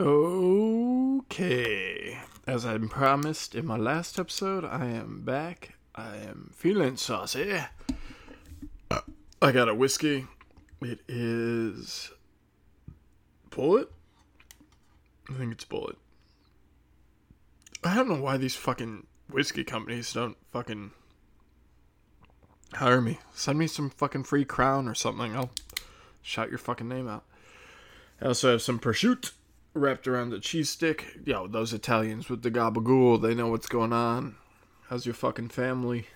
Okay. As I promised in my last episode, I am back. I am feeling saucy. Uh, I got a whiskey. It is Bulleit? I think it's Bulleit. I don't know why these fucking whiskey companies don't fucking hire me. Send me some fucking free crown or something. I'll shout your fucking name out. I also have some prosciutto wrapped around the cheese stick. Yo, those Italians with the gabagool, they know what's going on. How's your fucking family?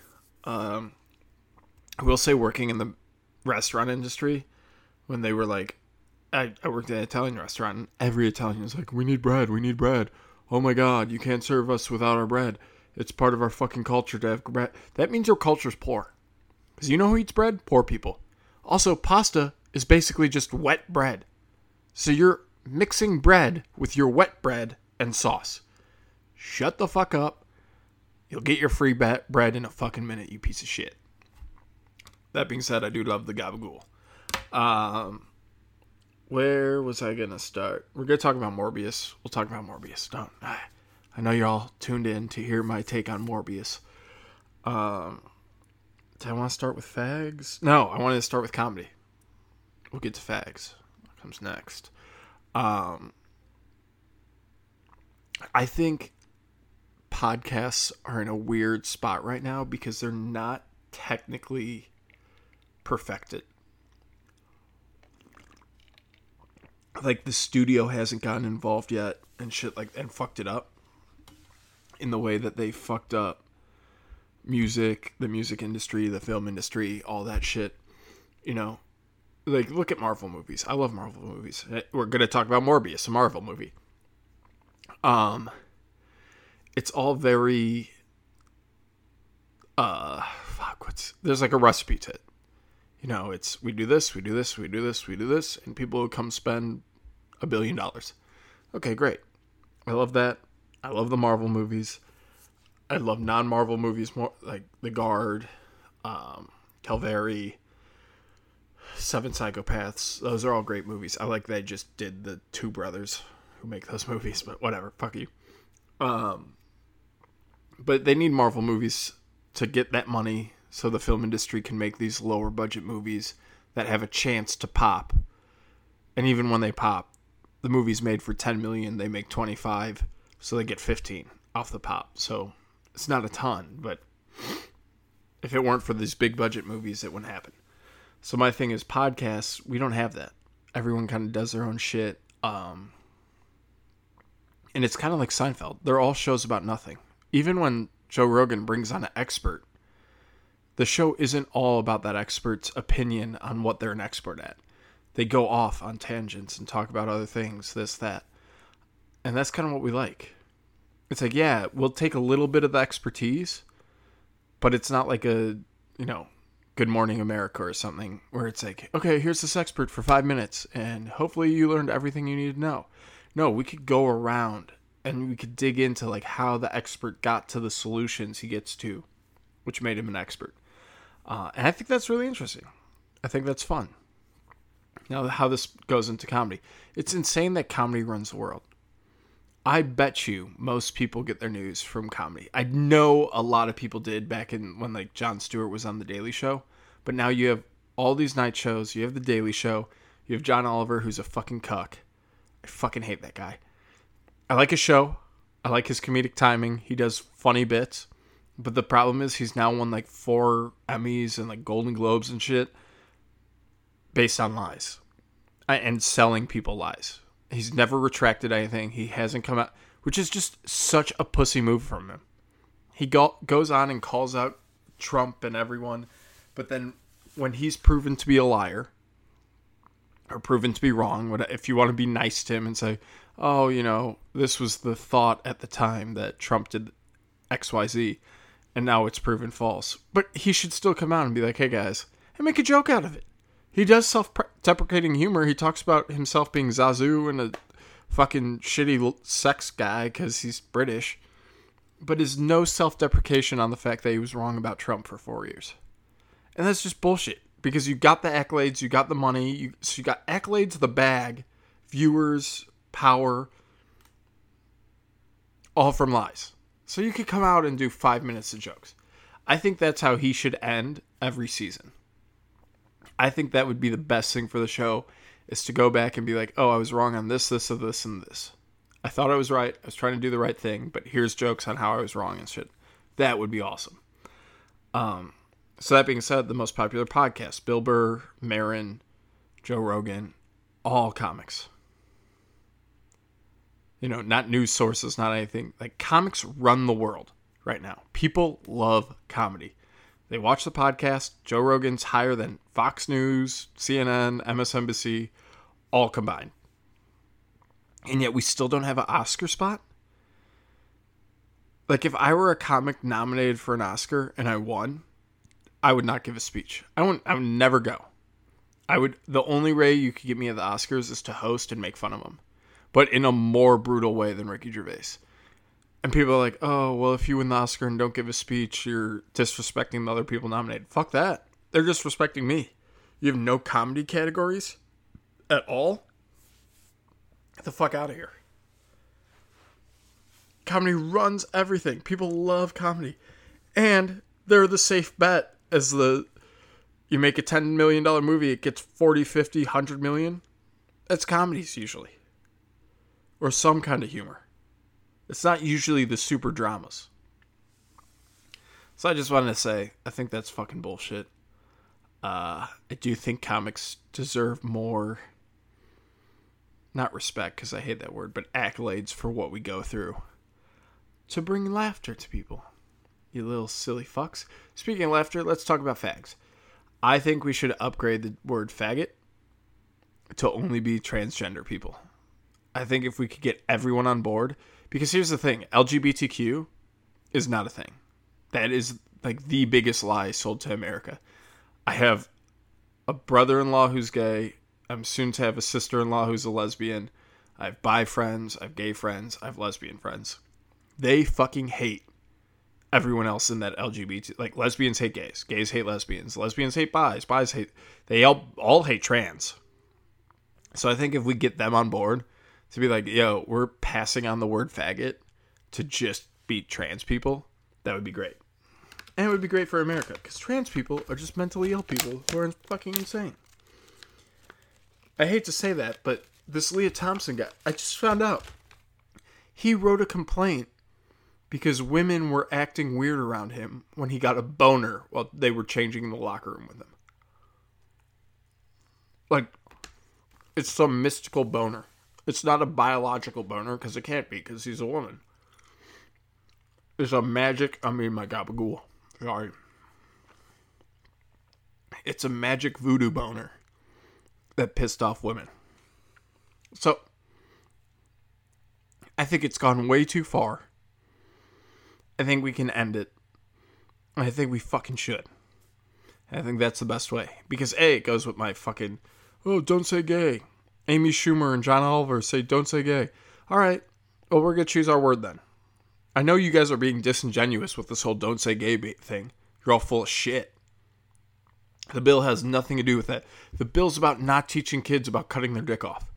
Um, I will say, working in the restaurant industry, when they were like, I, I worked at an Italian restaurant, and every Italian was like, we need bread, we need bread. Oh my god, you can't serve us without our bread. It's part of our fucking culture to have bread. That means your culture's poor. Because you know who eats bread? Poor people. Also, pasta is basically just wet bread. So you're mixing bread with your wet bread and sauce. Shut the fuck up. You'll get your free bread in a fucking minute, you piece of shit. That being said, I do love the gabagool. Um, where was I gonna start? We're gonna talk about Morbius. We'll talk about Morbius. Don't. I know you're all tuned in to hear my take on Morbius. Um, do I want to start with fags? No, I wanted to start with comedy. We'll get to fags. What comes next? Um, I think podcasts are in a weird spot right now because they're not technically perfected. Like the studio hasn't gotten involved yet and shit like and fucked it up in the way that they fucked up music, the music industry, the film industry, all that shit. You know, like look at Marvel movies. I love Marvel movies. Eh, we're gonna talk about Morbius, a Marvel movie. Um, it's all very uh fuck. What's there's like a recipe to it. You know, it's we do this, we do this, we do this, we do this, and people will come spend a billion dollars. Okay, great. I love that. I love the Marvel movies. I love non-Marvel movies more, like The Guard, um, Calvary Seven Psychopaths. Those are all great movies. I like they just did the two brothers who make those movies, but whatever. Fuck you. Um, but they need Marvel movies to get that money so the film industry can make these lower budget movies that have a chance to pop. And even when they pop, the movie's made for 10 million, they make 25, so they get 15 off the pop. So it's not a ton, but if it weren't for these big budget movies, it wouldn't happen. So my thing is podcasts, we don't have that. Everyone kind of does their own shit. Um, and it's kind of like Seinfeld. They're all shows about nothing. Even when Joe Rogan brings on an expert, the show isn't all about that expert's opinion on what they're an expert at. They go off on tangents and talk about other things, this, that. And that's kind of what we like. It's like, yeah, we'll take a little bit of the expertise, but it's not like a, you know, Good Morning America or something, where it's like, okay, here's this expert for five minutes, and hopefully you learned everything you need to know. No, we could go around and we could dig into like how the expert got to the solutions he gets to, which made him an expert. Uh, and I think that's really interesting. I think that's fun. Now, how this goes into comedy, it's insane that comedy runs the world. I bet you most people get their news from comedy. I know a lot of people did back in when like Jon Stewart was on the Daily Show, but now you have all these night shows. You have the Daily Show. You have John Oliver, who's a fucking cuck. I fucking hate that guy. I like his show. I like his comedic timing. He does funny bits. But the problem is he's now won like four Emmys and like Golden Globes and shit based on lies and selling people lies. He's never retracted anything. He hasn't come out, which is just such a pussy move from him. He go, goes on and calls out Trump and everyone, but then when he's proven to be a liar or proven to be wrong, if you want to be nice to him and say, "Oh, you know, this was the thought at the time that Trump did XYZ and now it's proven false." But he should still come out and be like, "Hey guys, and make a joke out of it." He does self-deprecating humor. He talks about himself being Zazu and a fucking shitty sex guy because he's British, but is no self-deprecation on the fact that he was wrong about Trump for four years, and that's just bullshit. Because you got the accolades, you got the money, you so you got accolades, the bag, viewers, power, all from lies. So you could come out and do five minutes of jokes. I think that's how he should end every season. I think that would be the best thing for the show is to go back and be like, oh, I was wrong on this, this, of this, and this. I thought I was right. I was trying to do the right thing, but here's jokes on how I was wrong and shit. That would be awesome. Um, so that being said, the most popular podcast, Bill Burr, Maron, Joe Rogan, all comics. You know, not news sources, not anything. Like comics run the world right now. People love comedy. They watch the podcast. Joe Rogan's higher than Fox News, CNN, MSNBC, all combined. And yet we still don't have an Oscar spot? Like if I were a comic nominated for an Oscar and I won, I would not give a speech. I would I would never go. I would the only way you could get me at the Oscars is to host and make fun of them. But in a more brutal way than Ricky Gervais. And people are like, oh, well, if you win the Oscar and don't give a speech, you're disrespecting the other people nominated. Fuck that. They're disrespecting me. You have no comedy categories at all? Get the fuck out of here. Comedy runs everything. People love comedy. And they're the safe bet as the you make a $10 million movie, it gets 40, 50, 100 million. That's comedies usually. Or some kind of humor. It's not usually the super dramas. So I just wanted to say, I think that's fucking bullshit. Uh, I do think comics deserve more, not respect, because I hate that word, but accolades for what we go through to bring laughter to people. You little silly fucks. Speaking of laughter, let's talk about fags. I think we should upgrade the word faggot to only be transgender people. I think if we could get everyone on board, because here's the thing LGBTQ is not a thing. That is like the biggest lie sold to America. I have a brother in law who's gay. I'm soon to have a sister in law who's a lesbian. I have bi friends. I have gay friends. I have lesbian friends. They fucking hate everyone else in that LGBT. Like lesbians hate gays. Gays hate lesbians. Lesbians hate bis. Bis hate. They all all hate trans. So I think if we get them on board, to be like, yo, we're passing on the word faggot to just beat trans people, that would be great. And it would be great for America because trans people are just mentally ill people who are fucking insane. I hate to say that, but this Leah Thompson guy, I just found out he wrote a complaint because women were acting weird around him when he got a boner while they were changing in the locker room with him. Like, it's some mystical boner. It's not a biological boner because it can't be because he's a woman. It's a magic. I mean, my gabagool. Sorry. It's a magic voodoo boner that pissed off women. So, I think it's gone way too far. I think we can end it. I think we fucking should. I think that's the best way. Because A, it goes with my fucking, oh, don't say gay. Amy Schumer and John Oliver say, don't say gay. All right. Well, we're going to choose our word then. I know you guys are being disingenuous with this whole don't say gay thing. You're all full of shit. The bill has nothing to do with that. The bill's about not teaching kids about cutting their dick off.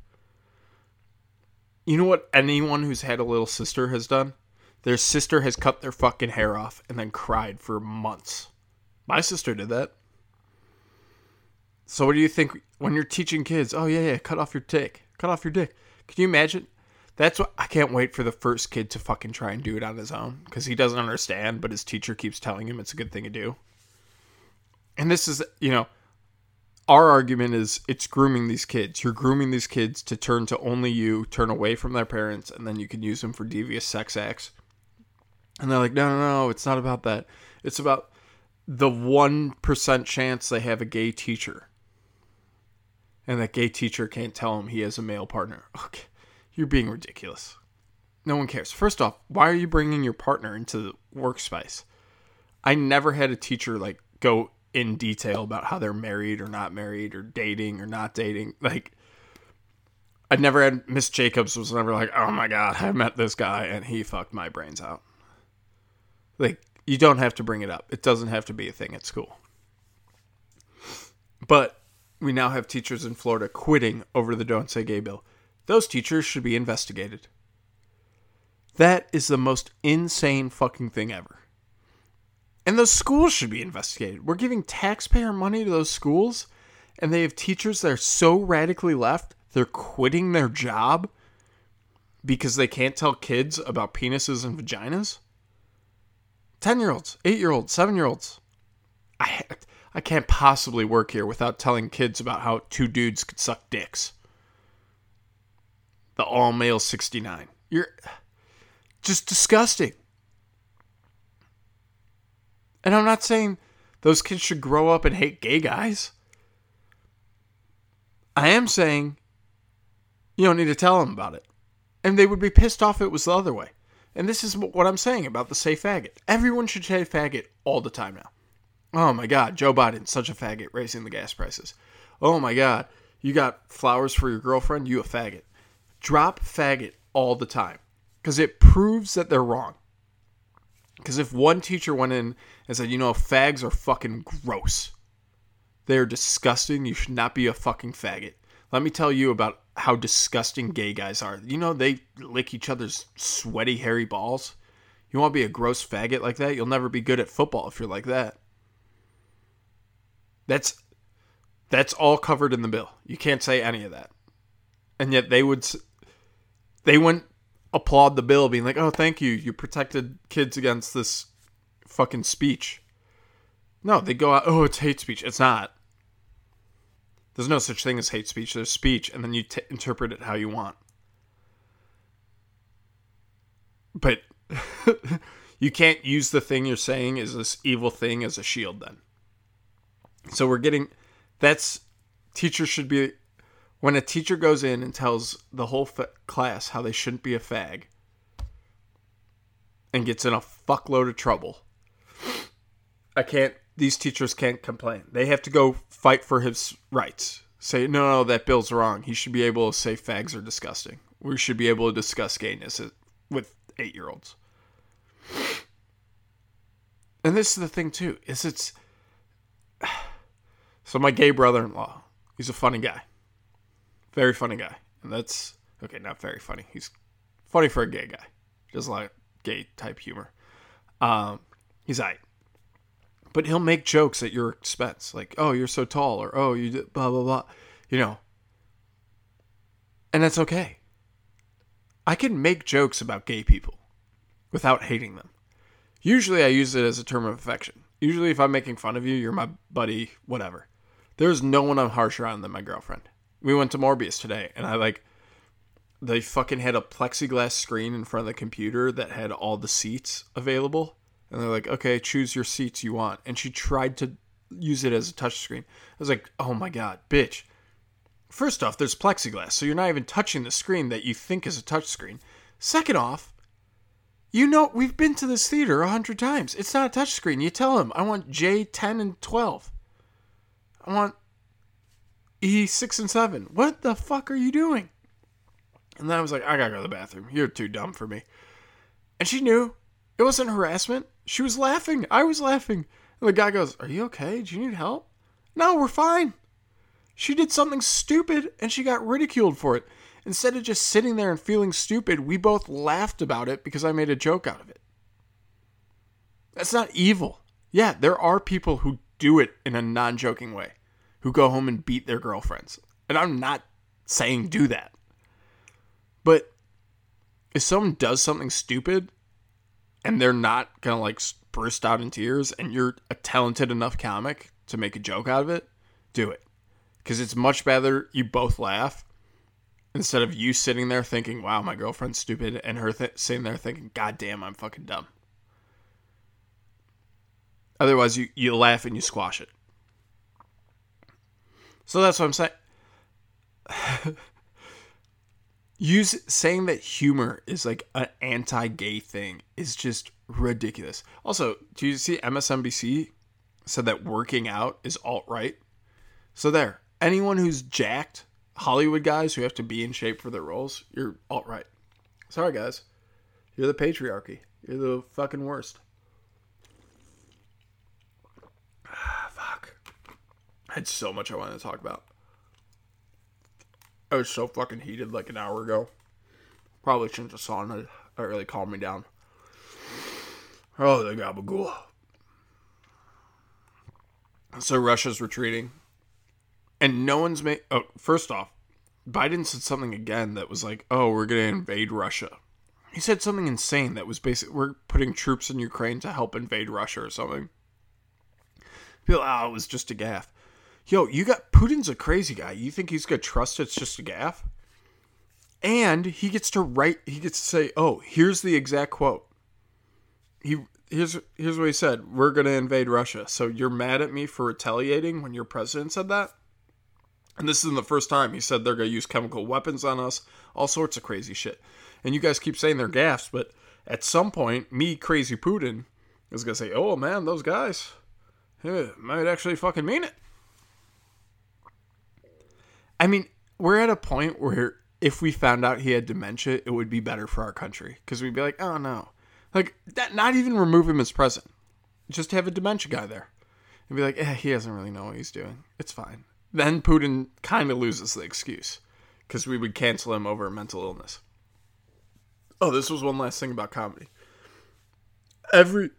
You know what anyone who's had a little sister has done? Their sister has cut their fucking hair off and then cried for months. My sister did that. So what do you think when you're teaching kids? Oh yeah, yeah, cut off your dick. Cut off your dick. Can you imagine? That's what I can't wait for the first kid to fucking try and do it on his own because he doesn't understand, but his teacher keeps telling him it's a good thing to do. And this is, you know, our argument is it's grooming these kids. You're grooming these kids to turn to only you, turn away from their parents, and then you can use them for devious sex acts. And they're like, no, no, no, it's not about that. It's about the 1% chance they have a gay teacher and that gay teacher can't tell him he has a male partner. Okay, you're being ridiculous. No one cares. First off, why are you bringing your partner into the workspace? I never had a teacher like go in detail about how they're married or not married or dating or not dating. Like, I never had Miss Jacobs was never like, oh my god, I met this guy and he fucked my brains out. Like, you don't have to bring it up. It doesn't have to be a thing at school. But we now have teachers in Florida quitting over the Don't Say Gay bill. Those teachers should be investigated. That is the most insane fucking thing ever. And those schools should be investigated. We're giving taxpayer money to those schools, and they have teachers that are so radically left, they're quitting their job because they can't tell kids about penises and vaginas. 10 year olds, 8 year olds, 7 year olds. I, I can't possibly work here without telling kids about how two dudes could suck dicks. The all male 69. You're just disgusting. And I'm not saying those kids should grow up and hate gay guys. I am saying you don't need to tell them about it. And they would be pissed off if it was the other way. And this is what I'm saying about the say faggot. Everyone should say faggot all the time now. Oh my God, Joe Biden, such a faggot, raising the gas prices. Oh my God, you got flowers for your girlfriend, you a faggot. Drop faggot all the time because it proves that they're wrong. Because if one teacher went in and said, you know, fags are fucking gross, they're disgusting, you should not be a fucking faggot. Let me tell you about how disgusting gay guys are. You know, they lick each other's sweaty, hairy balls. You want to be a gross faggot like that? You'll never be good at football if you're like that. That's that's all covered in the bill. You can't say any of that. And yet they would they wouldn't applaud the bill being like, "Oh, thank you. You protected kids against this fucking speech." No, they go out, "Oh, it's hate speech." It's not. There's no such thing as hate speech. There's speech, and then you t- interpret it how you want. But you can't use the thing you're saying as this evil thing as a shield then. So we're getting that's teachers should be when a teacher goes in and tells the whole fa- class how they shouldn't be a fag and gets in a fuckload of trouble. I can't these teachers can't complain. They have to go fight for his rights. Say, no, no, that bill's wrong. He should be able to say fags are disgusting. We should be able to discuss gayness with eight year olds. And this is the thing too, is it's so my gay brother-in-law, he's a funny guy. Very funny guy. And that's okay, not very funny. He's funny for a gay guy. Just like gay type humor. Um, he's like, but he'll make jokes at your expense, like, "Oh, you're so tall," or "Oh, you did blah blah blah," you know. And that's okay. I can make jokes about gay people without hating them. Usually, I use it as a term of affection. Usually, if I'm making fun of you, you're my buddy, whatever. There's no one I'm harsher on than my girlfriend. We went to Morbius today, and I like they fucking had a plexiglass screen in front of the computer that had all the seats available. And they're like, okay, choose your seats you want. And she tried to use it as a touchscreen. I was like, oh my god, bitch. First off, there's plexiglass, so you're not even touching the screen that you think is a touchscreen. Second off, you know, we've been to this theater a hundred times. It's not a touchscreen. You tell him, I want J10 and 12. I want E6 and 7. What the fuck are you doing? And then I was like, I gotta go to the bathroom. You're too dumb for me. And she knew. It wasn't harassment. She was laughing. I was laughing. And the guy goes, Are you okay? Do you need help? No, we're fine. She did something stupid and she got ridiculed for it. Instead of just sitting there and feeling stupid, we both laughed about it because I made a joke out of it. That's not evil. Yeah, there are people who do it in a non joking way, who go home and beat their girlfriends. And I'm not saying do that. But if someone does something stupid and they're not gonna like burst out in tears and you're a talented enough comic to make a joke out of it, do it. Because it's much better you both laugh instead of you sitting there thinking, wow, my girlfriend's stupid, and her th- sitting there thinking, god damn, I'm fucking dumb. Otherwise, you, you laugh and you squash it. So that's what I'm saying. use saying that humor is like an anti-gay thing is just ridiculous. Also, do you see MSNBC said that working out is alt right? So there, anyone who's jacked, Hollywood guys who have to be in shape for their roles, you're alt right. Sorry guys, you're the patriarchy. You're the fucking worst. Ah, fuck. I had so much I wanted to talk about. I was so fucking heated like an hour ago. Probably shouldn't have sauna That really calmed me down. Oh, the gabagool. So Russia's retreating, and no one's made. Oh, first off, Biden said something again that was like, "Oh, we're gonna invade Russia." He said something insane that was basically we're putting troops in Ukraine to help invade Russia or something. People, oh, it was just a gaffe. Yo, you got Putin's a crazy guy. You think he's gonna trust it's just a gaffe? And he gets to write. He gets to say, "Oh, here's the exact quote." He here's here's what he said. We're gonna invade Russia. So you're mad at me for retaliating when your president said that? And this isn't the first time he said they're gonna use chemical weapons on us. All sorts of crazy shit. And you guys keep saying they're gaffes, but at some point, me, crazy Putin, is gonna say, "Oh man, those guys." yeah, might actually fucking mean it. I mean, we're at a point where if we found out he had dementia, it would be better for our country because we'd be like, oh no, like that. Not even remove him as president, just have a dementia guy there, and be like, eh, he doesn't really know what he's doing. It's fine. Then Putin kind of loses the excuse because we would cancel him over a mental illness. Oh, this was one last thing about comedy. Every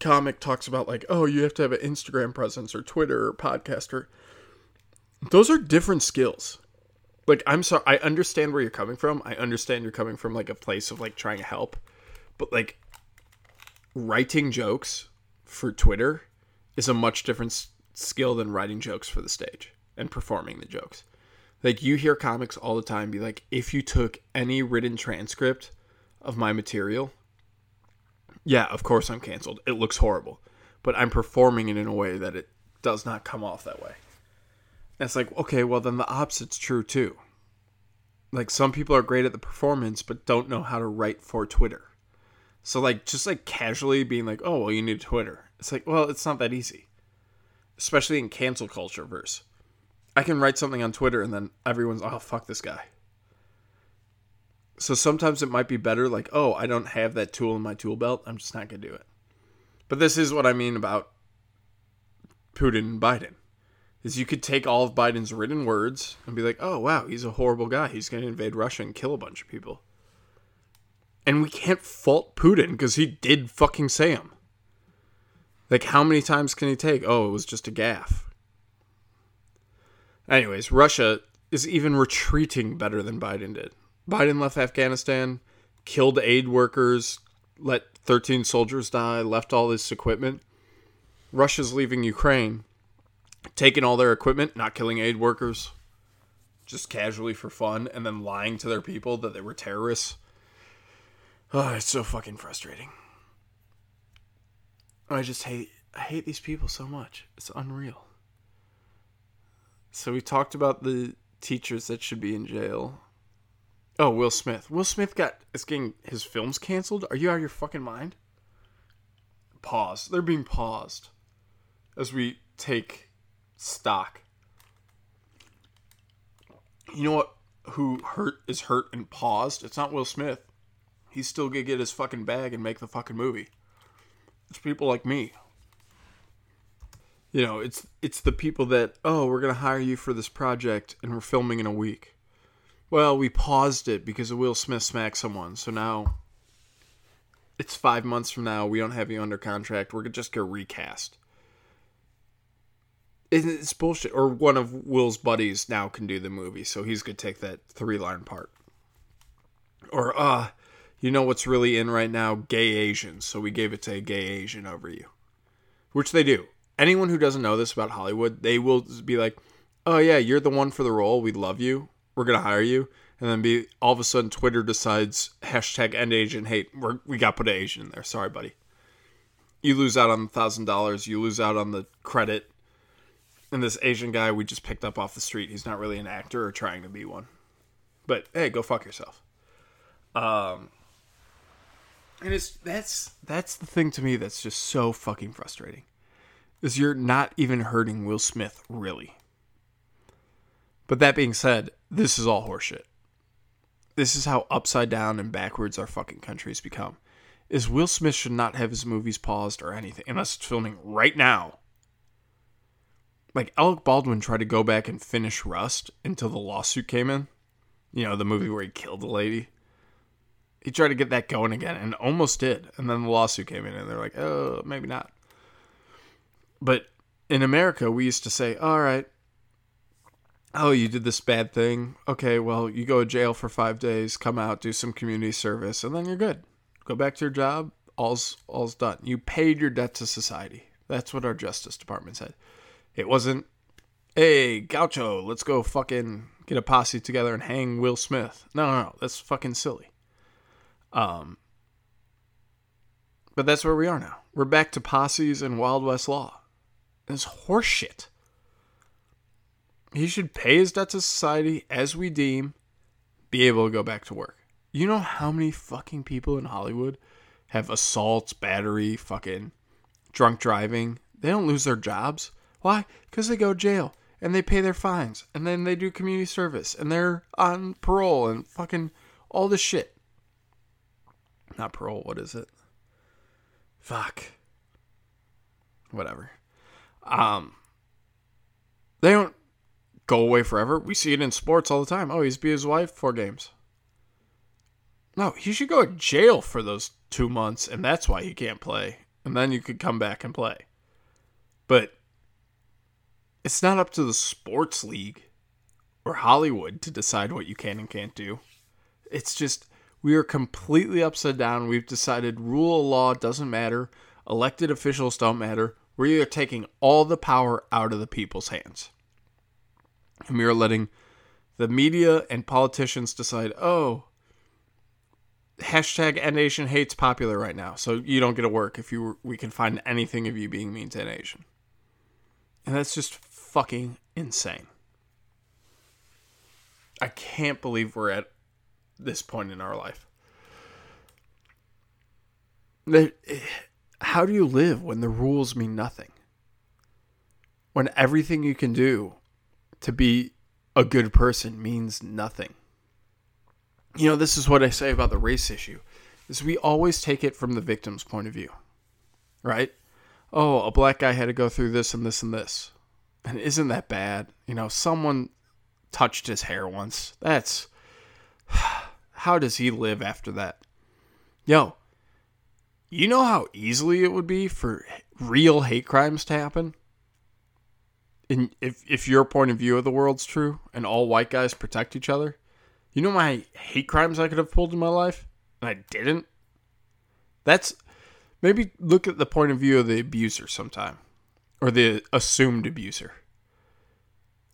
comic talks about like, oh, you have to have an Instagram presence or Twitter or podcast or those are different skills. Like I'm sorry, I understand where you're coming from. I understand you're coming from like a place of like trying to help, but like writing jokes for Twitter is a much different s- skill than writing jokes for the stage and performing the jokes. Like you hear comics all the time be like, if you took any written transcript of my material yeah, of course I'm canceled. It looks horrible, but I'm performing it in a way that it does not come off that way. It's like, okay, well then the opposite's true too. Like some people are great at the performance but don't know how to write for Twitter. So like just like casually being like, "Oh, well you need Twitter." It's like, well, it's not that easy. Especially in cancel culture verse. I can write something on Twitter and then everyone's, "Oh, fuck this guy." So sometimes it might be better, like, oh, I don't have that tool in my tool belt. I'm just not going to do it. But this is what I mean about Putin and Biden. Is you could take all of Biden's written words and be like, oh, wow, he's a horrible guy. He's going to invade Russia and kill a bunch of people. And we can't fault Putin because he did fucking say him. Like, how many times can he take? Oh, it was just a gaffe. Anyways, Russia is even retreating better than Biden did. Biden left Afghanistan, killed aid workers, let 13 soldiers die, left all this equipment. Russia's leaving Ukraine, taking all their equipment, not killing aid workers, just casually for fun, and then lying to their people that they were terrorists. Oh, it's so fucking frustrating. I just hate I hate these people so much. It's unreal. So we talked about the teachers that should be in jail Oh, Will Smith. Will Smith got is getting his films canceled. Are you out of your fucking mind? Pause. They're being paused as we take stock. You know what? Who hurt is hurt and paused? It's not Will Smith. He's still gonna get his fucking bag and make the fucking movie. It's people like me. You know, it's it's the people that oh we're gonna hire you for this project and we're filming in a week well, we paused it because Will Smith smacked someone. So now it's five months from now. We don't have you under contract. We're just to recast. It's bullshit. Or one of Will's buddies now can do the movie. So he's to take that three line part. Or, uh, you know what's really in right now? Gay Asians. So we gave it to a gay Asian over you. Which they do. Anyone who doesn't know this about Hollywood, they will be like, oh, yeah, you're the one for the role. We love you we're gonna hire you, and then be all of a sudden Twitter decides hashtag end Asian hate. We're, we got put an Asian in there. Sorry, buddy. You lose out on the thousand dollars. You lose out on the credit. And this Asian guy we just picked up off the street. He's not really an actor or trying to be one. But hey, go fuck yourself. Um, and it's that's that's the thing to me that's just so fucking frustrating. Is you're not even hurting Will Smith really. But that being said, this is all horseshit. This is how upside down and backwards our fucking country's become. Is Will Smith should not have his movies paused or anything unless it's filming right now. Like Alec Baldwin tried to go back and finish Rust until the lawsuit came in. You know, the movie where he killed the lady. He tried to get that going again and almost did. And then the lawsuit came in and they're like, oh, maybe not. But in America, we used to say, all right, oh, you did this bad thing. Okay, well, you go to jail for five days, come out, do some community service, and then you're good. Go back to your job. All's all's done. You paid your debt to society. That's what our Justice Department said. It wasn't, hey, Gaucho, let's go fucking get a posse together and hang Will Smith. No, no, no. That's fucking silly. Um, but that's where we are now. We're back to posses and Wild West law. It's horseshit. He should pay his debt to society as we deem, be able to go back to work. You know how many fucking people in Hollywood have assaults, battery, fucking drunk driving? They don't lose their jobs. Why? Because they go to jail and they pay their fines and then they do community service and they're on parole and fucking all this shit. Not parole, what is it? Fuck. Whatever. Um they don't go away forever. We see it in sports all the time. Oh, he's beat his wife four games. No, he should go to jail for those two months, and that's why he can't play. And then you could come back and play. But it's not up to the sports league or Hollywood to decide what you can and can't do. It's just we are completely upside down. We've decided rule of law doesn't matter, elected officials don't matter. We are taking all the power out of the people's hands and we are letting the media and politicians decide, oh, hashtag End Asian hate's popular right now, so you don't get to work if you we can find anything of you being mean to an Asian. And that's just fucking insane. I can't believe we're at this point in our life. How do you live when the rules mean nothing? When everything you can do to be a good person means nothing. You know, this is what I say about the race issue. Is we always take it from the victim's point of view. Right? Oh, a black guy had to go through this and this and this. And isn't that bad? You know, someone touched his hair once. That's how does he live after that? Yo, you know how easily it would be for real hate crimes to happen? in if if your point of view of the world's true and all white guys protect each other, you know my hate crimes I could have pulled in my life and I didn't. That's maybe look at the point of view of the abuser sometime or the assumed abuser.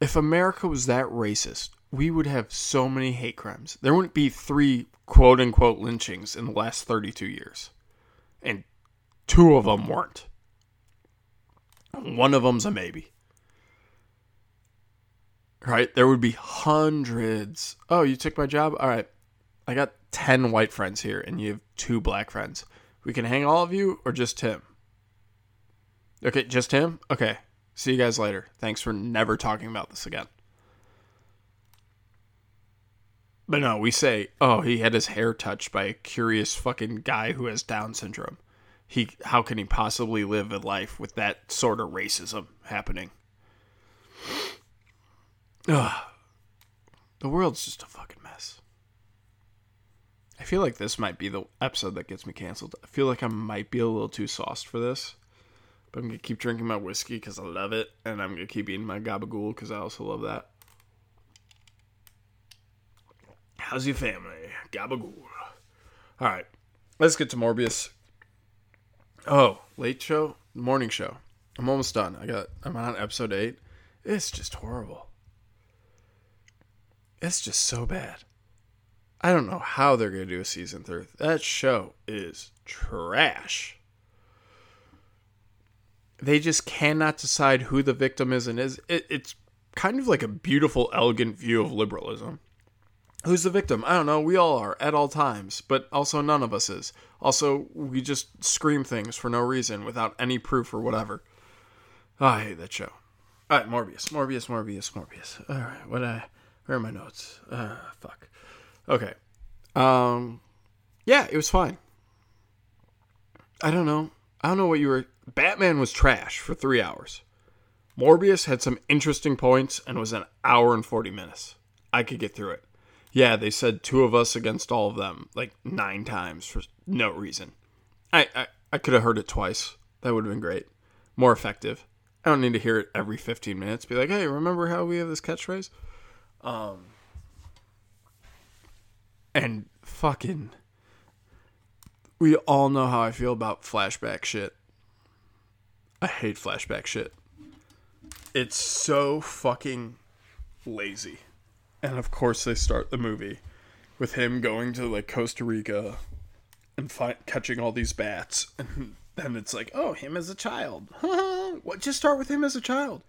If America was that racist, we would have so many hate crimes. There wouldn't be three quote unquote lynchings in the last 32 years. And two of them weren't. One of them's a maybe right? There would be hundreds. Oh, you took my job? All right. I got 10 white friends here and you have two black friends. We can hang all of you or just him? Okay, just him? Okay. See you guys later. Thanks for never talking about this again. But no, we say, oh, he had his hair touched by a curious fucking guy who has Down syndrome. He, how can he possibly live a life with that sort of racism happening? Ugh. The world's just a fucking mess. I feel like this might be the episode that gets me canceled. I feel like I might be a little too sauced for this. But I'm to keep drinking my whiskey because I love it. And I'm to keep eating my gabagool because I also love that. How's your family? Gabagool. All right. Let's get to Morbius. Oh, late show? Morning show. I'm almost done. I got I'm on episode 8. It's just horrible. It's just so bad. I don't know how they're to do a season three. That show is trash. They just cannot decide who the victim is and is. It, it's kind of like a beautiful, elegant view of liberalism. Who's the victim? I don't know. We all are at all times, but also none of us is. Also, we just scream things for no reason without any proof or whatever. Oh, I hate that show. All right, Morbius, Morbius, Morbius, Morbius. All right, what I where are my notes? Uh, fuck. Okay. Um, yeah, it was fine. I don't know. I don't know what you were. Batman was trash for three hours. Morbius had some interesting points and was an hour and 40 minutes. I could get through it. Yeah, they said two of us against all of them, like nine times for no reason. I I, I could have heard it twice. That would have been great. More effective. I don't need to hear it every 15 minutes. Be like, hey, remember how we have this catchphrase? Um, and fucking, we all know how I feel about flashback shit. I hate flashback shit. It's so fucking lazy. And of course, they start the movie with him going to like Costa Rica and fi- catching all these bats. And then it's like, oh, him as a child. what? Just start with him as a child.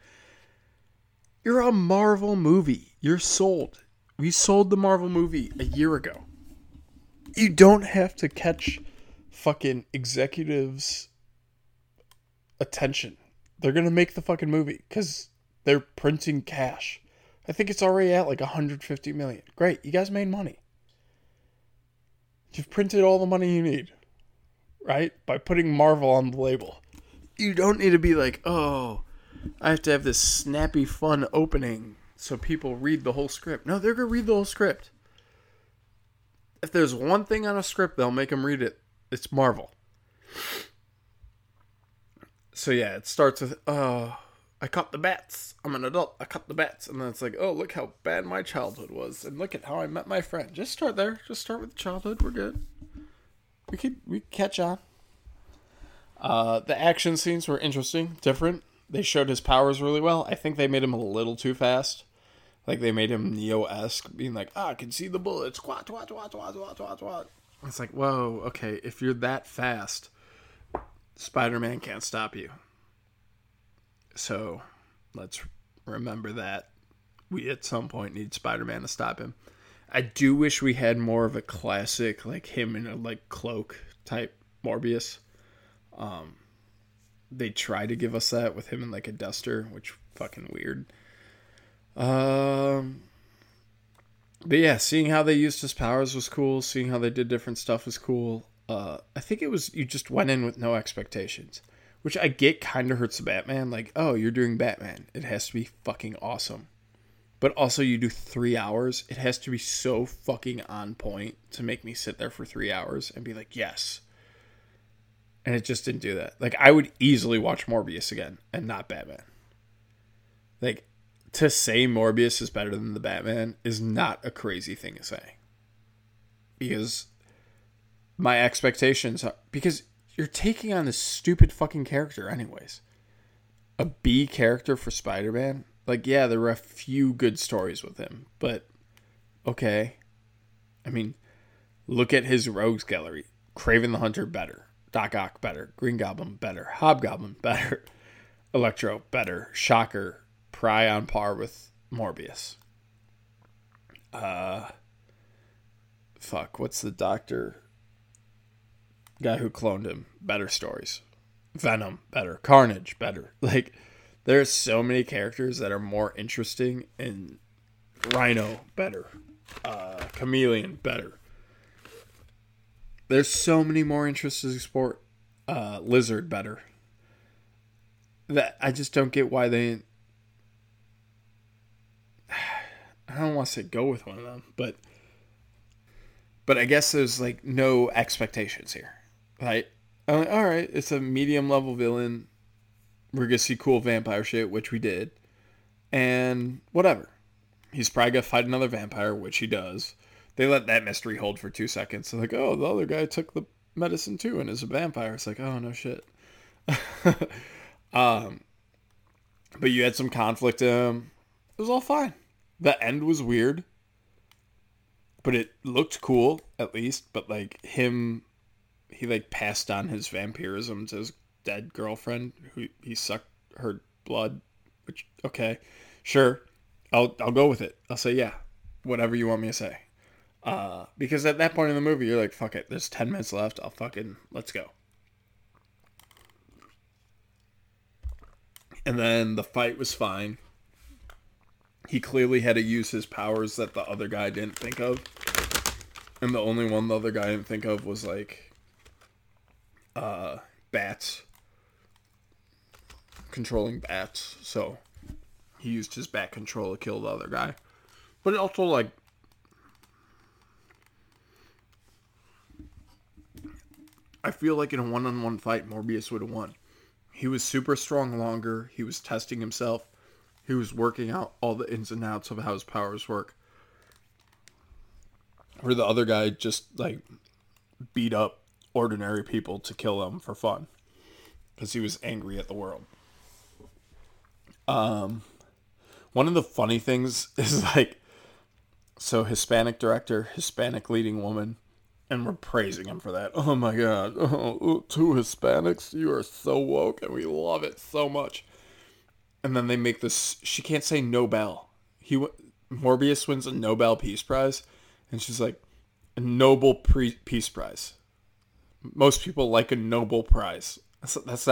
You're a Marvel movie. You're sold. We sold the Marvel movie a year ago. You don't have to catch fucking executives' attention. They're gonna make the fucking movie because they're printing cash. I think it's already at like 150 million. Great, you guys made money. You've printed all the money you need, right? By putting Marvel on the label. You don't need to be like, oh, I have to have this snappy, fun opening so people read the whole script. No, they're going to read the whole script. If there's one thing on a script, they'll make them read it. It's Marvel. So yeah, it starts with, oh, I caught the bats. I'm an adult. I caught the bats. And then it's like, oh, look how bad my childhood was. And look at how I met my friend. Just start there. Just start with childhood. We're good. We could we catch on. Uh, the action scenes were interesting, different. They showed his powers really well. I think they made him a little too fast. Like they made him Neo esque, being like, ah, I can see the bullets. Twat, twat, twat, twat, twat, twat. It's like, whoa, okay, if you're that fast, Spider Man can't stop you. So let's remember that we at some point need Spider-Man to stop him. I do wish we had more of a classic like him in a like cloak type Morbius. Um they try to give us that with him in like a duster, which fucking weird. Um but yeah, seeing how they used his powers was cool. Seeing how they did different stuff was cool. Uh, I think it was you just went in with no expectations which I get kind of hurts the Batman. Like, oh, you're doing Batman. It has to be fucking awesome. But also, you do three hours. It has to be so fucking on point to make me sit there for three hours and be like, yes. And it just didn't do that. Like, I would easily watch Morbius again and not Batman. Like, to say Morbius is better than the Batman is not a crazy thing to say. Because my expectations are. Because you're taking on this stupid fucking character anyways. A B character for Spider-Man? Like yeah, there were a few good stories with him, but okay. I mean, look at his rogues gallery. Kraven the Hunter better. Doc Ock better. Green Goblin better. Hobgoblin better. Electro better. Shocker pry on par with Morbius. Uh fuck, what's the doctor guy who cloned him, better stories. Venom, better. Carnage, better. Like, there's so many characters that are more interesting, and Rhino, better. Uh, Chameleon, better. There's so many more interesting sport. Uh, Lizard, better. That I just don't get why they. I don't want to say go with one of them, but but I guess there's like no expectations here. Right? I'm like, all right, it's a medium level villain. We're gonna see cool vampire shit, which we did, and whatever. He's probably gonna fight another vampire, which he does. They let that mystery hold for two seconds. They're like, oh, the other guy took the medicine too and is a vampire. It's like, oh no shit. um, but you had some conflict. Um, it was all fine. The end was weird, but it looked cool at least. But like him he like passed on his vampirism to his dead girlfriend who he sucked her blood which okay sure i'll i'll go with it. I'll say yeah whatever you want me to say. Uh because at that point in the movie you're like fuck it there's 10 minutes left i'll fucking let's go. And then the fight was fine. He clearly had to use his powers that the other guy didn't think of. And the only one the other guy didn't think of was like uh, bats, controlling bats. So he used his bat control to kill the other guy. But it also like I feel like in a one-on-one fight, Morbius would have won. He was super strong longer. He was testing himself. He was working out all the ins and outs of how his powers work. Where the other guy just like beat up ordinary people to kill them for fun because he was angry at the world. Um, one of the funny things is like, so Hispanic director, Hispanic leading woman, and we're praising him for that. Oh my god, oh, two Hispanics, you are so woke, and we love it so much. And then they make this. She can't say Nobel. He Morbius wins a Nobel Peace Prize, and she's like, a Nobel Pre- Peace Prize. Most people like a Nobel Prize. That's, that's.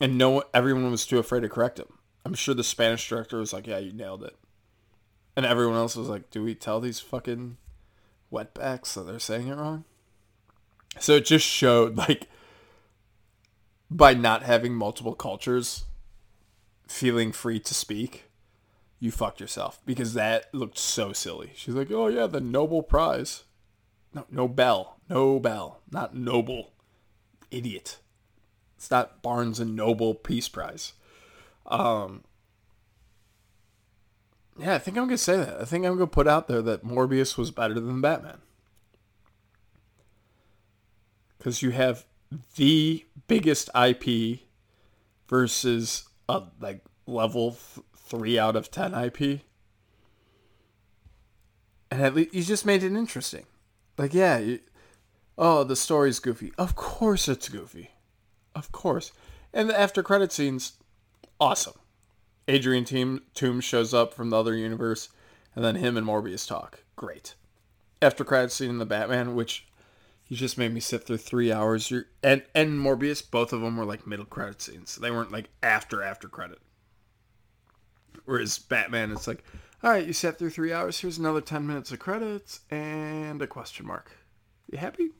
And no, everyone was too afraid to correct him. I'm sure the Spanish director was like, "Yeah, you nailed it," and everyone else was like, "Do we tell these fucking wetbacks that they're saying it wrong?" So it just showed like by not having multiple cultures, feeling free to speak, you fucked yourself because that looked so silly. She's like, "Oh yeah, the Nobel Prize." No, Nobel, Nobel, not Noble. Idiot. It's not Barnes and Noble Peace Prize. Um, yeah, I think I'm gonna say that. I think I'm gonna put out there that Morbius was better than Batman because you have the biggest IP versus a like level th- three out of ten IP, and at least he just made it interesting. Like, yeah, you, oh, the story's goofy. Of course, it's goofy. Of course, and the after credit scenes awesome. Adrian Team Toomes shows up from the other universe, and then him and Morbius talk. Great. After credit scene in the Batman, which you just made me sit through three hours. And and Morbius, both of them were like middle credit scenes. They weren't like after after credit. Whereas Batman, it's like, all right, you sat through three hours. Here's another ten minutes of credits and a question mark. You happy?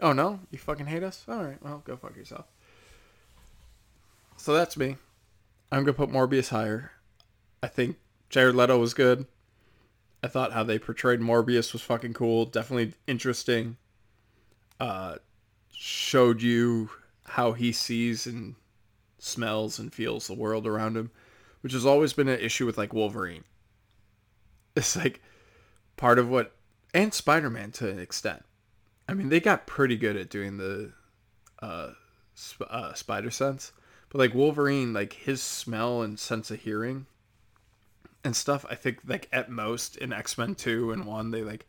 Oh no, you fucking hate us. All right, well, go fuck yourself. So that's me. I'm gonna put Morbius higher. I think Jared Leto was good. I thought how they portrayed Morbius was fucking cool. Definitely interesting. Uh, showed you how he sees and smells and feels the world around him, which has always been an issue with like Wolverine. It's like part of what, and Spider Man to an extent. I mean, they got pretty good at doing the uh, sp- uh, spider sense but like Wolverine, like his smell and sense of hearing and stuff, I think like at most in X Men two and one they like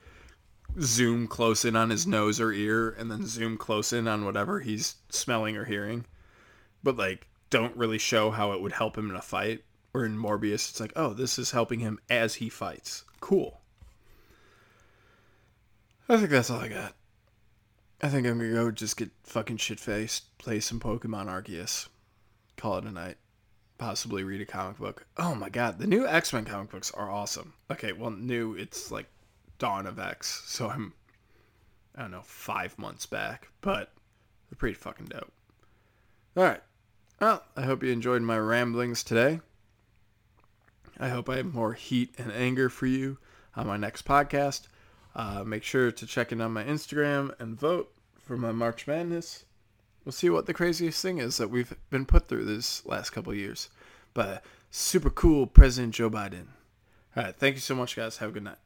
zoom close in on his nose or ear and then zoom close in on whatever he's smelling or hearing. But like don't really show how it would help him in a fight. Or in Morbius, it's like, oh, this is helping him as he fights. Cool. I think that's all I got. I think I'm gonna go just get fucking shit faced, play some Pokemon Arceus call it a night. Possibly read a comic book. Oh my god, the new X Men comic books are awesome. Okay, well, new, it's like Dawn of X, so I'm, I don't know, five months back, but they're pretty fucking dope. Alright, well, I hope you enjoyed my ramblings today. I hope I have more heat and anger for you on my next podcast. Uh, make sure to check in on my Instagram and vote for my March Madness we'll see what the craziest thing is that we've been put through this last couple years. But super cool President Joe Biden. All right, thank you so much, guys. Have a good night.